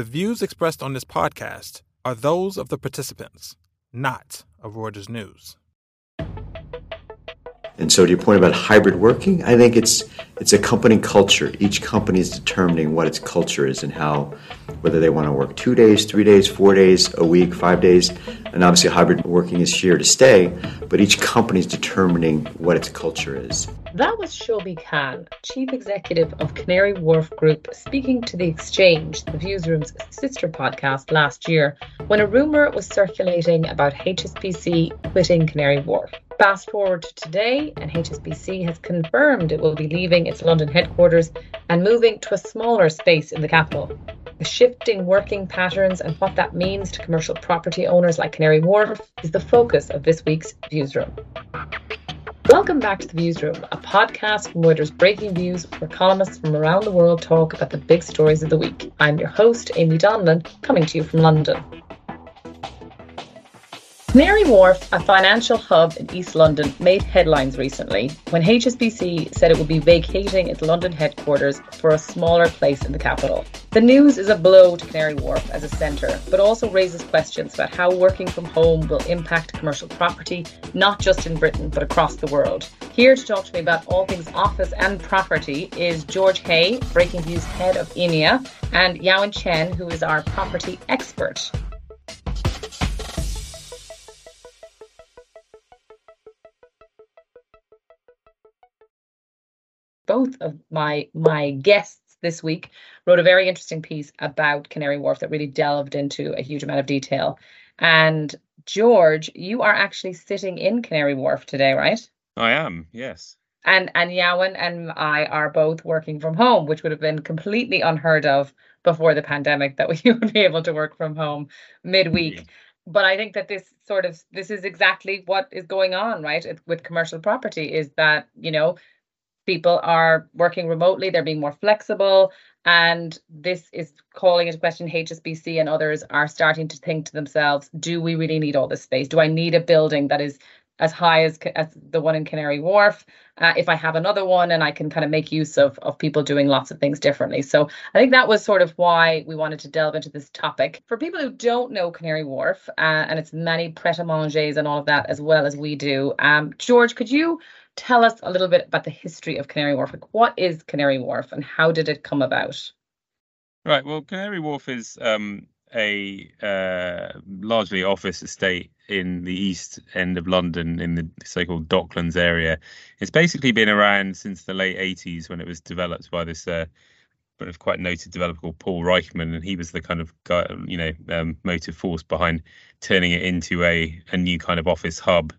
The views expressed on this podcast are those of the participants, not of Reuters News. And so, to your point about hybrid working, I think it's it's a company culture. Each company is determining what its culture is and how, whether they want to work two days, three days, four days, a week, five days. And obviously, hybrid working is here to stay. But each company is determining what its culture is. That was Shobi Khan, Chief Executive of Canary Wharf Group, speaking to The Exchange, the Viewsroom's sister podcast, last year, when a rumour was circulating about HSBC quitting Canary Wharf. Fast forward to today, and HSBC has confirmed it will be leaving its London headquarters and moving to a smaller space in the capital. The shifting working patterns and what that means to commercial property owners like Canary Wharf is the focus of this week's Viewsroom. Welcome back to the Viewsroom, a podcast from Reuters Breakingviews, where columnists from around the world talk about the big stories of the week. I'm your host, Aimee Donnellan, coming to you from London. Canary Wharf, a financial hub in East London, made headlines recently when HSBC said it would be vacating its London headquarters for a smaller place in the capital. The news is a blow to Canary Wharf as a centre, but also raises questions about how working from home will impact commercial property, not just in Britain, but across the world. Here to talk to me about all things office and property is George Hay, Breakingviews head of EMEA, and Yawen Chen, who is our property expert. Both of my my guests this week wrote a very interesting piece about Canary Wharf that really delved into a huge amount of detail. And George, you are actually sitting in Canary Wharf today, right? I am, yes. And and Yawen and I are both working from home, which would have been completely unheard of before the pandemic that we would be able to work from home midweek. Yeah. But I think that this sort of this is exactly what is going on, right? With commercial property is that, you know, people are working remotely, they're being more flexible. And this is calling into question HSBC and others are starting to think to themselves, do we really need all this space? Do I need a building that is as high as, as the one in Canary Wharf? Uh, if I have another one and I can kind of make use of, of people doing lots of things differently. So I think that was sort of why we wanted to delve into this topic. For people who don't know Canary Wharf uh, and its many pret-a-manger's and all of that as well as we do, um, George, could you tell us a little bit about the history of Canary Wharf. Like, what is Canary Wharf and how did it come about? Right. Well, Canary Wharf is um, a uh, largely office estate in the east end of London, in the so-called Docklands area. It's basically been around since the late 80s when it was developed by this. Uh, quite noted developer called Paul Reichmann, and he was the kind of guy, you know, um, motive force behind turning it into a a new kind of office hub.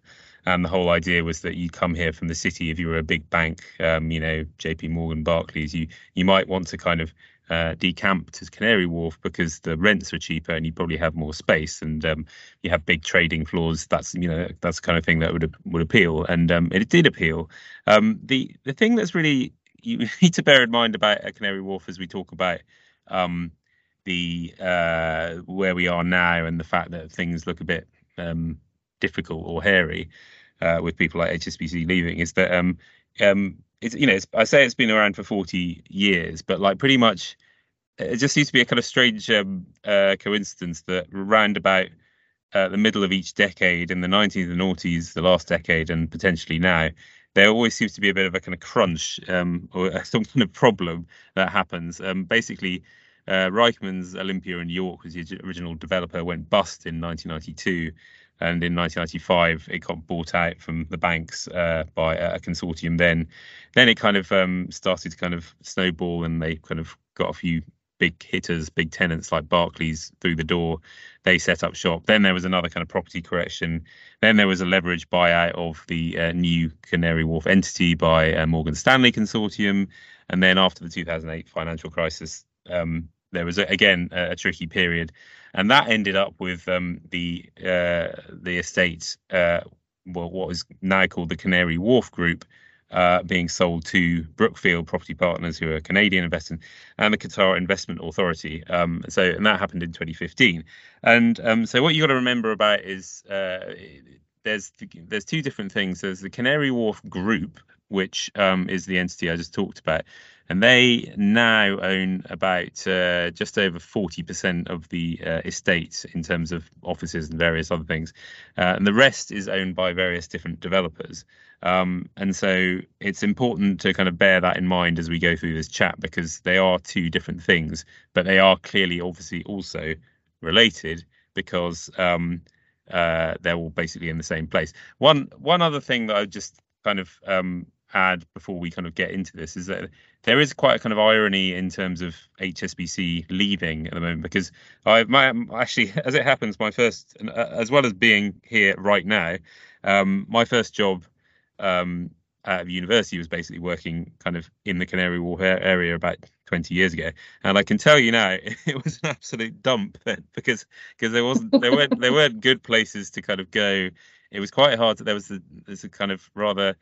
And the whole idea was that you come here from the city if you were a big bank, um, you know, J.P. Morgan, Barclays. You you might want to kind of uh, decamp to Canary Wharf because the rents are cheaper and you probably have more space and um, you have big trading floors. That's you know that's the kind of thing that would would appeal, and um, it did appeal. Um, the the thing that's really you need to bear in mind about Canary Wharf as we talk about um, the uh, where we are now and the fact that things look a bit um, difficult or hairy uh, with people like HSBC leaving is that um, um, it's you know it's, I say it's been around for 40 years, but like pretty much it just seems to be a kind of strange um, uh, coincidence that around about uh, the middle of each decade in the 90s and noughties, the last decade, and potentially now, there always seems to be a bit of a kind of crunch um, or some kind of problem that happens. Um, basically, uh, Reichmann's Olympia & York was the original developer, went bust in 1992 and in 1995 it got bought out from the banks uh, by a consortium. Then, then it kind of um, started to kind of snowball, and they kind of got a few big hitters, big tenants like Barclays through the door. They set up shop. Then there was another kind of property correction. Then there was a leverage buyout of the uh, new Canary Wharf entity by a Morgan Stanley consortium. And then after the 2008 financial crisis, um, there was again a, a, tricky period, and that ended up with um, the uh, the estate, uh, what was now called the Canary Wharf Group, uh, being sold to Brookfield Property Partners, who are Canadian investor, and the Qatar Investment Authority. Um, so, and that happened in 2015. And um, so, what you got to remember about is uh, there's there's two different things. There's the Canary Wharf Group, which um, is the entity I just talked about, and they now own about uh, just over 40% of the uh, estate in terms of offices and various other things. Uh, and the rest is owned by various different developers. Um, and so it's important to kind of bear that in mind as we go through this chat because they are two different things, but they are clearly, obviously, also related because um, uh, they're all basically in the same place. One one other thing that I just kind of um, add before we kind of get into this is that there is quite a kind of irony in terms of HSBC leaving at the moment because I my actually as it happens my first uh, as well as being here right now um, my first job um, at university was basically working kind of in the Canary Wharf area about 20 years ago. And I can tell you now it was an absolute dump then because because there wasn't there weren't there weren't good places to kind of go. It was quite hard there was a, there's a kind of rather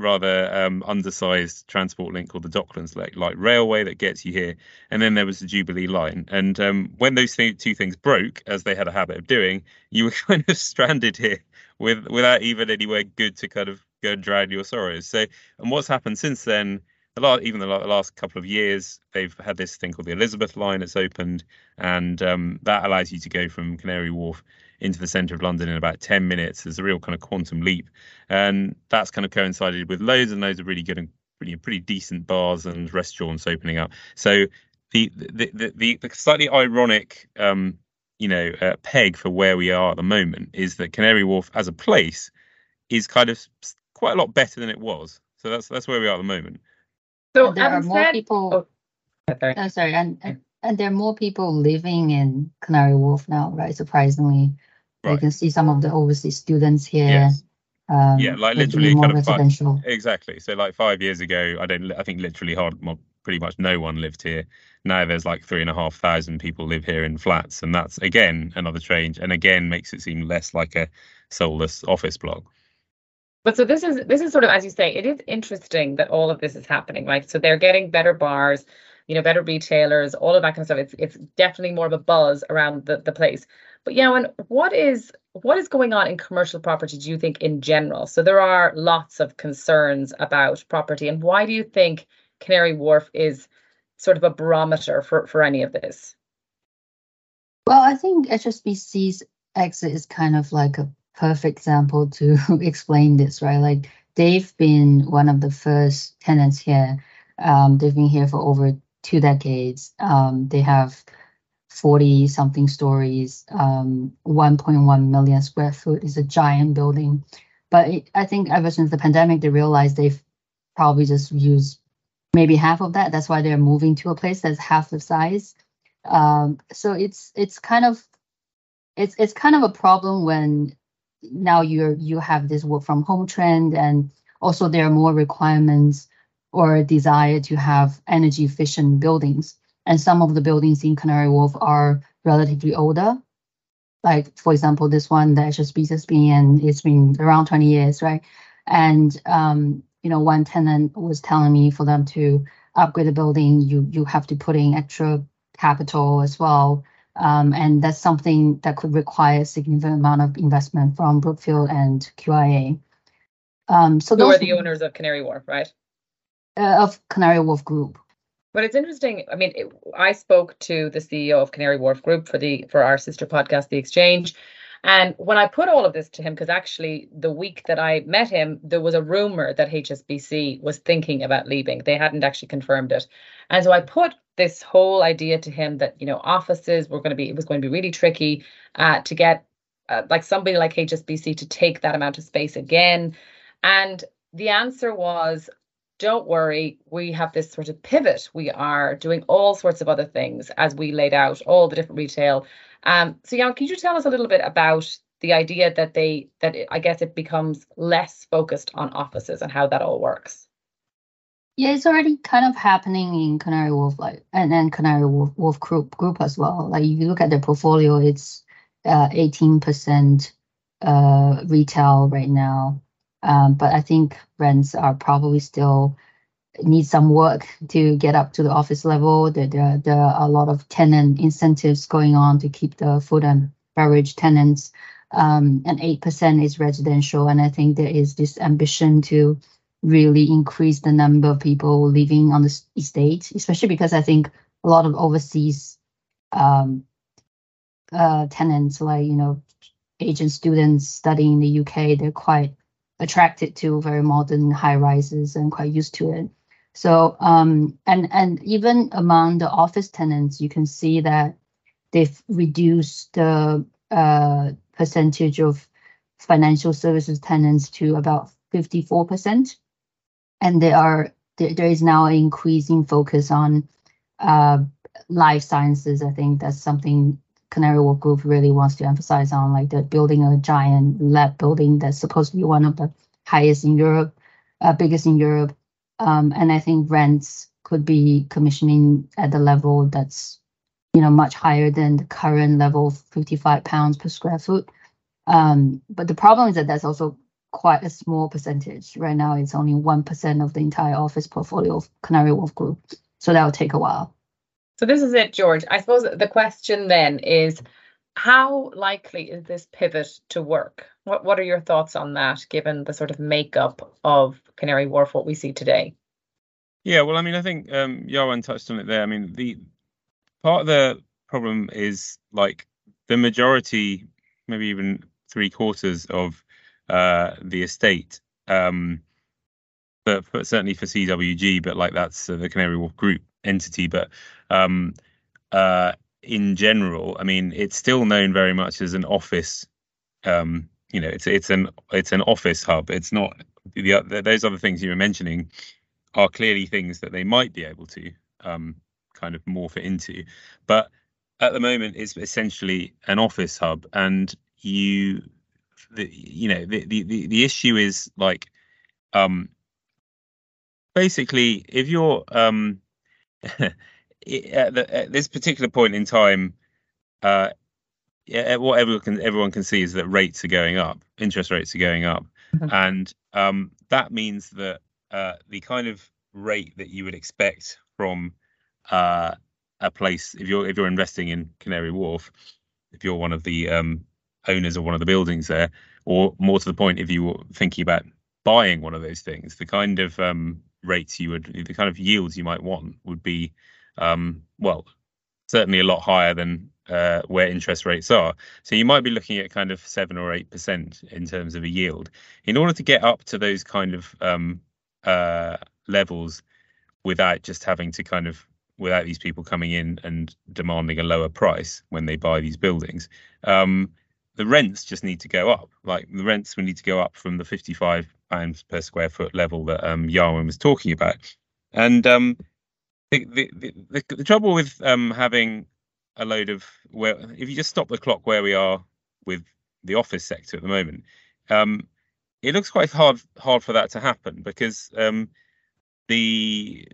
rather um, undersized transport link called the Docklands Light, Light Railway that gets you here, and then there was the Jubilee Line. And um, when those th- two things broke, as they had a habit of doing, you were kind of stranded here with without even anywhere good to kind of go and drown your sorrows. So, and what's happened since then? The last, even the last couple of years, they've had this thing called the Elizabeth Line that's opened, and um, that allows you to go from Canary Wharf into the centre of London in about 10 minutes. There's a real kind of quantum leap. And that's kind of coincided with loads and loads of really good and pretty, pretty decent bars and restaurants opening up. So the the the, the, the slightly ironic um, you know uh, peg for where we are at the moment is that Canary Wharf as a place is kind of quite a lot better than it was. So that's that's where we are at the moment. So there are more said, people. Oh, sorry. Oh, sorry, and, and and there are more people living in Canary Wharf now, right? Surprisingly, Right. You can see some of the overseas students here. Yes. Um, yeah, like literally kind of five, exactly. So like five years ago, I don't. I think literally hard, pretty much no one lived here. Now there's like three and a half thousand people live here in flats, and that's again another change, and again makes it seem less like a soulless office block. But so this is this is sort of as you say, it is interesting that all of this is happening. Like so, they're getting better bars, you know, better retailers, all of that kind of stuff. It's it's definitely more of a buzz around the the place. But yeah, and what is what is going on in commercial property, do you think, in general? So there are lots of concerns about property. And why do you think Canary Wharf is sort of a barometer for, for any of this? Well, I think HSBC's exit is kind of like a perfect example to explain this, right? Like they've been one of the first tenants here. Um, they've been here for over two decades. Um, they have 40 something stories, um, 1.1 million square foot is a giant building. But it, I think ever since the pandemic, they realized they've probably just used maybe half of that. That's why they're moving to a place that's half the size. Um, so it's it's kind of it's it's kind of a problem when now you're you have this work from home trend and also there are more requirements or desire to have energy efficient buildings and some of the buildings in Canary Wharf are relatively older. Like for example, this one the HSBC has been in, it's been around 20 years, right? And um, you know, one tenant was telling me for them to upgrade the building, you you have to put in extra capital as well. Um, and that's something that could require a significant amount of investment from Brookfield and QIA. Um, so Who those are the owners of Canary Wharf, right? Uh, of Canary Wharf Group. But it's interesting. I mean, it, I spoke to the CEO of Canary Wharf Group for the for our sister podcast, The Exchange, and when I put all of this to him, because actually the week that I met him, there was a rumor that HSBC was thinking about leaving. They hadn't actually confirmed it, and so I put this whole idea to him that you know offices were going to be it was going to be really tricky uh, to get uh, like somebody like HSBC to take that amount of space again, and the answer was don't worry, we have this sort of pivot. We are doing all sorts of other things as we laid out all the different retail. Um, so, Jan, can you tell us a little bit about the idea that they that it, I guess it becomes less focused on offices and how that all works? Yeah, it's already kind of happening in Canary Wharf, like and then Canary Wolf, Wharf Group group as well. Like if you look at their portfolio, it's uh, 18% uh, retail right now. Um, but I think rents are probably still need some work to get up to the office level. There, there, there are a lot of tenant incentives going on to keep the food and beverage tenants. Um, and 8% is residential. And I think there is this ambition to really increase the number of people living on the estate, especially because I think a lot of overseas um, uh, tenants, like you know, Asian students studying in the UK, they're quite attracted to very modern high rises and quite used to it. So um, and and even among the office tenants, you can see that they've reduced the uh, percentage of financial services tenants to about 54%. And there are there, there is now an increasing focus on uh, life sciences. I think that's something Canary Wharf Group really wants to emphasize on, like they're building a giant lab building that's supposed to be one of the highest in Europe, uh, biggest in Europe. Um, and I think rents could be commissioning at the level that's, you know, much higher than the current level of 55 pounds per square foot. Um, but the problem is that that's also quite a small percentage. Right now, it's only 1% of the entire office portfolio of Canary Wharf Group. So that will take a while. So this is it, George. I suppose the question then is how likely is this pivot to work? What what are your thoughts on that, given the sort of makeup of Canary Wharf, what we see today? Yeah, well, I mean, I think um, Yawen touched on it there. I mean, the part of the problem is like the majority, maybe even three quarters of uh, the estate, um, but, but certainly for CWG, but like that's uh, the Canary Wharf Group entity, but um, uh, in general, I mean, it's still known very much as an office. Um, you know, it's it's an it's an office hub. It's not the, those other things you were mentioning are clearly things that they might be able to um, kind of morph it into, but at the moment it's essentially an office hub, and you, the, you know, the, the the issue is like, um, basically if you're um at, the, at, this particular point in time, uh, what everyone can everyone can see is that rates are going up, interest rates are going up, mm-hmm. and um, that means that uh, the kind of rate that you would expect from uh, a place if you're if you're investing in Canary Wharf, if you're one of the um, owners of one of the buildings there, or more to the point, if you were thinking about buying one of those things, the kind of um, rates you would, the kind of yields you might want would be, um, well, certainly a lot higher than uh, where interest rates are. So you might be looking at kind of seven or eight percent in terms of a yield. In order to get up to those kind of um, uh, levels, without just having to kind of without these people coming in and demanding a lower price when they buy these buildings, um, the rents just need to go up. Like the rents will need to go up from the 55 pounds per square foot level that um, Yawen was talking about. And um, the, the, the, trouble with um, having a load of where, if you just stop the clock where we are with the office sector at the moment, um, it looks quite hard hard for that to happen because um, the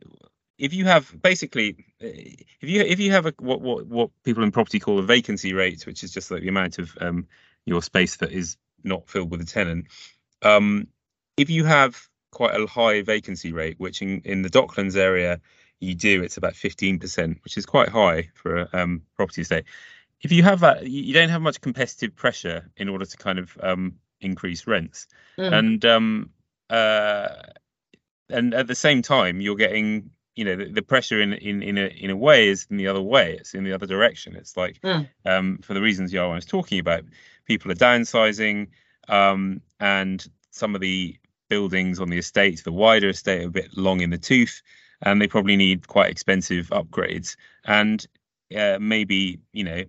if you have basically if you if you have a what what what people in property call a vacancy rate, which is just like the amount of um, your space that is not filled with a tenant, um, if you have quite a high vacancy rate, which in, in the Docklands area you do, it's about 15%, which is quite high for a um, property estate. If you have that, you don't have much competitive pressure in order to kind of um, increase rents, mm. and um, uh, and at the same time you're getting you know the, the, pressure in in in a in a way is in the other way. It's in the other direction. It's like mm. um, for the reasons Yawen was talking about, people are downsizing, um, and some of the buildings on the estate, the wider estate, are a bit long in the tooth, and they probably need quite expensive upgrades. And uh, maybe you know,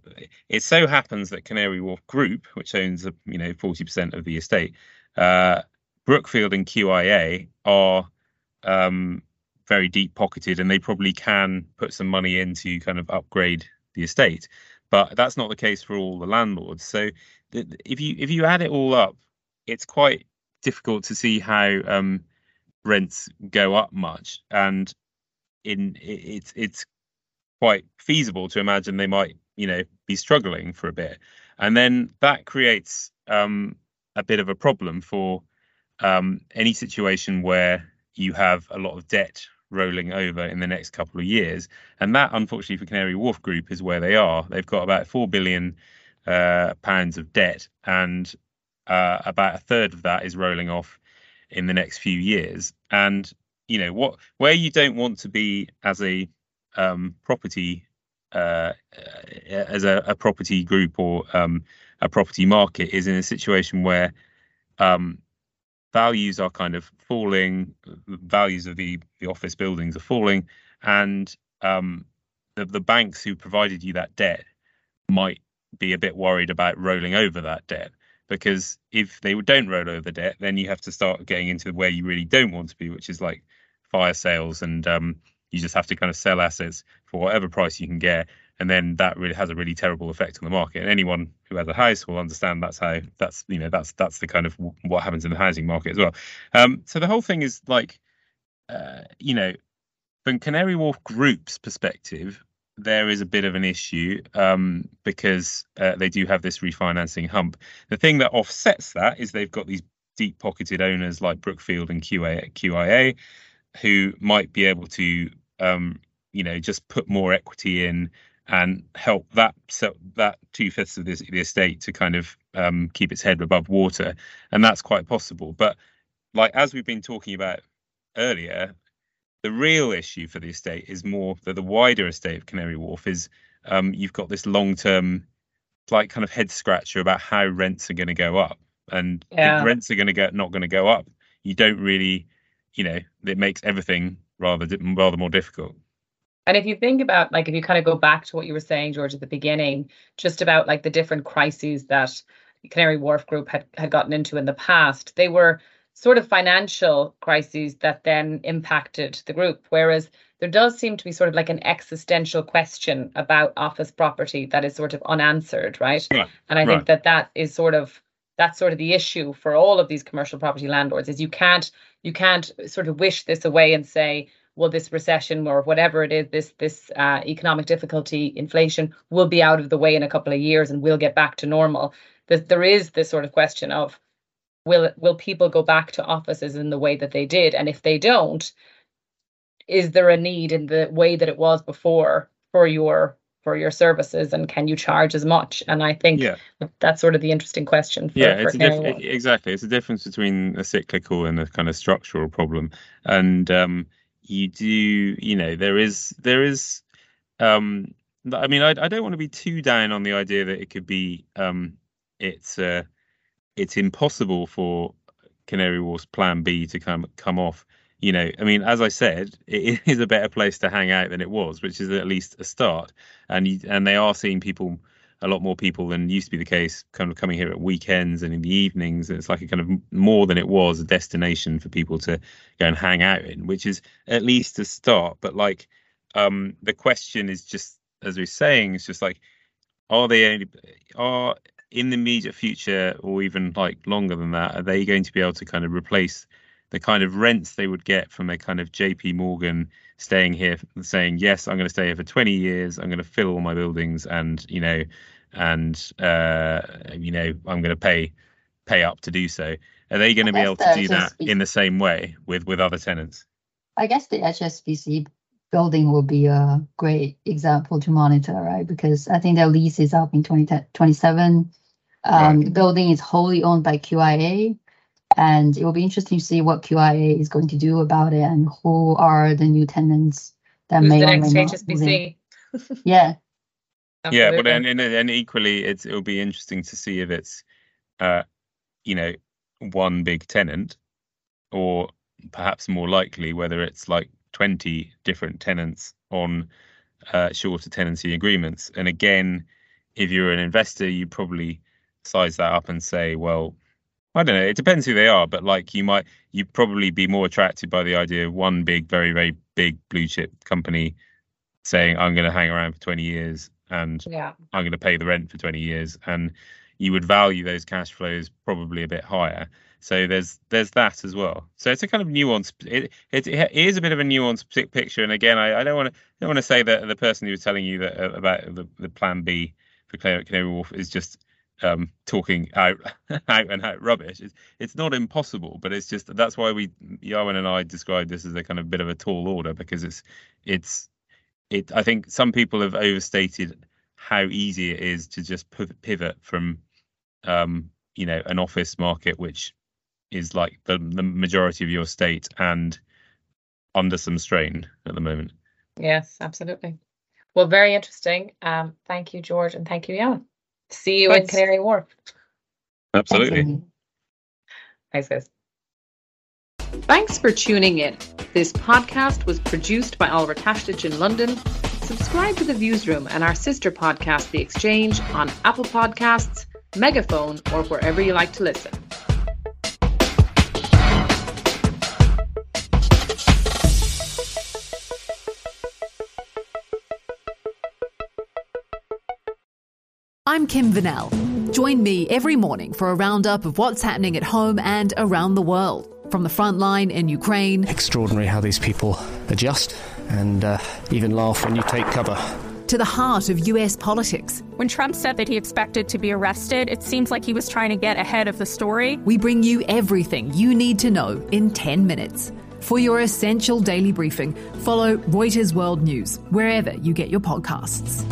it so happens that Canary Wharf Group, which owns you know forty percent of the estate, uh, Brookfield and QIA are um, very deep pocketed, and they probably can put some money in to kind of upgrade the estate. But that's not the case for all the landlords. So if you if you add it all up, it's quite difficult to see how um, rents go up much, and in it's it's quite feasible to imagine they might you know be struggling for a bit, and then that creates um, a bit of a problem for um, any situation where you have a lot of debt rolling over in the next couple of years, and that unfortunately for Canary Wharf Group is where they are. They've got about four billion uh, pounds of debt, and uh, about a third of that is rolling off in the next few years. And you know what, where you don't want to be as a um, property uh, as a, a, property group or um, a property market is in a situation where um, values are kind of falling, values of the, the office buildings are falling, and um, the, the banks who provided you that debt might be a bit worried about rolling over that debt because if they don't roll over debt, then you have to start getting into where you really don't want to be, which is like fire sales, and um, you just have to kind of sell assets for whatever price you can get, and then that really has a really terrible effect on the market. And anyone who has a house will understand that's how that's you know that's that's the kind of what happens in the housing market as well. Um, so the whole thing is like, uh, you know, from Canary Wharf Group's perspective, there is a bit of an issue um, because uh, they do have this refinancing hump. The thing that offsets that is they've got these deep pocketed owners like Brookfield and QA, QIA who might be able to, um, you know, just put more equity in and help that so that two fifths of this, the estate to kind of um, keep its head above water, and that's quite possible. But like as we've been talking about earlier, the real issue for the estate is more that the wider estate of Canary Wharf is um, you've got this long term, like kind of head scratcher about how rents are going to go up, and yeah. if rents are going to get not going to go up, you don't really, you know, it makes everything rather rather more difficult. And if you think about like if you kind of go back to what you were saying, George, at the beginning, just about like the different crises that Canary Wharf Group had had gotten into in the past, they were sort of financial crises that then impacted the group. Whereas there does seem to be sort of like an existential question about office property that is sort of unanswered, right? And I right. think that that is sort of that's sort of the issue for all of these commercial property landlords is you can't you can't sort of wish this away and say well this recession or whatever it is this this uh, economic difficulty inflation will be out of the way in a couple of years and we'll get back to normal that there is this sort of question of will will people go back to offices in the way that they did? And if they don't is there a need in the way that it was before for your for your services? And can you charge as much? And i think yeah. that's sort of the interesting question for, yeah it's a diff- exactly. It's a difference between a cyclical and a kind of structural problem. And um, you do you know there is there is um, i mean I, I don't want to be too down on the idea that it could be um, it's uh, it's impossible for Canary Wharf's Plan B to come come off. You know, I mean, as I said, it is a better place to hang out than it was, which is at least a start. And and they are seeing people, a lot more people than used to be the case, kind of coming here at weekends and in the evenings. It's like a kind of more than it was a destination for people to go and hang out in, which is at least a start. But like, um, the question is just as we're saying, it's just like, are they only are in the immediate future or even like longer than that, are they going to be able to kind of replace the kind of rents they would get from a kind of JP Morgan staying here saying, yes, I'm going to stay here for 20 years. I'm going to fill all my buildings and, you know, and, uh, you know, I'm going to pay, pay up to do so. Are they going to be able to do that in the same way with, with other tenants? I guess the HSBC building will be a great example to monitor, right? Because I think their lease is up in 2027. Um, right. The building is wholly owned by QIA, and it will be interesting to see what QIA is going to do about it and who are the new tenants that Who's may the next HSBC. yeah. Yeah, but and, and, and equally, it's it'll be interesting to see if it's, uh, you know, one big tenant, or perhaps more likely whether it's like 20 different tenants on uh, shorter tenancy agreements. And again, if you're an investor, you probably size that up and say, well, I don't know. It depends who they are, but like you might, you probably be more attracted by the idea of one big, very, very big blue chip company saying, "I'm going to hang around for 20 years and yeah. I'm going to pay the rent for 20 years," and you would value those cash flows probably a bit higher. So there's there's that as well. So it's a kind of nuanced. It it, it is a bit of a nuanced picture. And again, I, I don't want to don't want to say that the person who was telling you that uh, about the, the Plan B for Canary Wharf is just um, talking out out and out rubbish. It's it's not impossible, but it's just that's why we Yawen and I describe this as a kind of bit of a tall order because it's it's it. I think some people have overstated how easy it is to just pivot from um, you know an office market which is like the, the majority of your state and under some strain at the moment. Yes, absolutely. Well, very interesting. Um, thank you, George, and thank you, Jan. See you Thanks. in Canary Wharf. Absolutely. Excellent. Thanks, guys. Thanks for tuning in. This podcast was produced by Oliver Taslic in London. Subscribe to the Viewsroom and our sister podcast, The Exchange, on Apple Podcasts, Megaphone, or wherever you like to listen. I'm Kim Vanell. Join me every morning for a roundup of what's happening at home and around the world. From the front line in Ukraine extraordinary how these people adjust and uh, even laugh when you take cover. To the heart of US politics, When Trump said that he expected to be arrested, it seems like he was trying to get ahead of the story. we bring you everything you need to know in 10 minutes. For your essential daily briefing, follow Reuters World News wherever you get your podcasts.